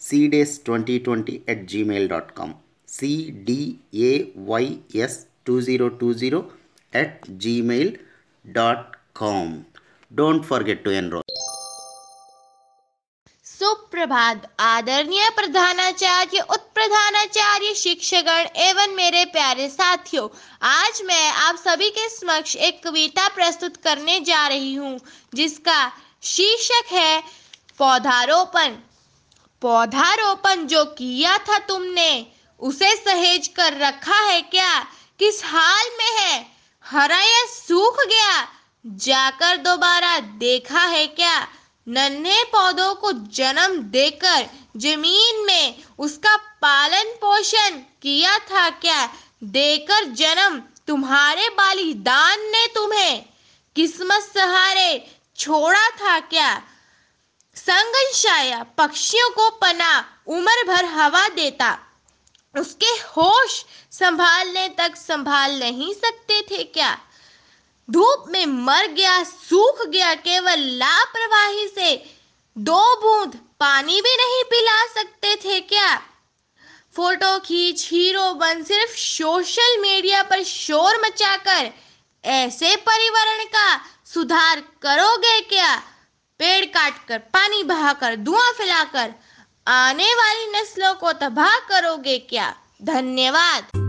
cdays2020 at gmail.com cdays2020 at gmail.com don't forget to enroll. सुप्रभात, आदरणीय प्रधानाचार्य उत प्रधानाचार्य शिक्षकगण, एवं मेरे प्यारे साथियों, आज मैं आप सभी के समक्ष एक कविता प्रस्तुत करने जा रही हूँ, जिसका शीर्षक है पौधारोपण। पौधारोपण जो किया था तुमने, उसे सहेज कर रखा है क्या? किस हाल में है? हरा या सूख गया? जाकर दोबारा देखा है क्या? नन्हे पौधों को जन्म देकर ज़मीन में उसका पालन पोषण किया था क्या? देकर जन्म तुम्हारे बलिदान ने तुम्हें। किस्मत सहारे छोड़ा था क्या? संगनशाया पक्षियों को पना उम्र भर हवा देता। उसके होश संभालने तक संभाल नहीं सकते थे क्या? धूप में मर गया, सूख गया, केवल लापरवाही से दो बूंद पानी भी नहीं पिला सकते थे क्या? फ़ोटो खींच, हीरो बन, सिर्फ़ सोशल मीडिया पर शोर मचाकर ऐसे परिवरण का सुधार करोगे क्या? पेड़ काटकर पानी बहाकर धुआँ फैलाकर आने वाली नस्लों को तबाह करोगे क्या? धन्यवाद।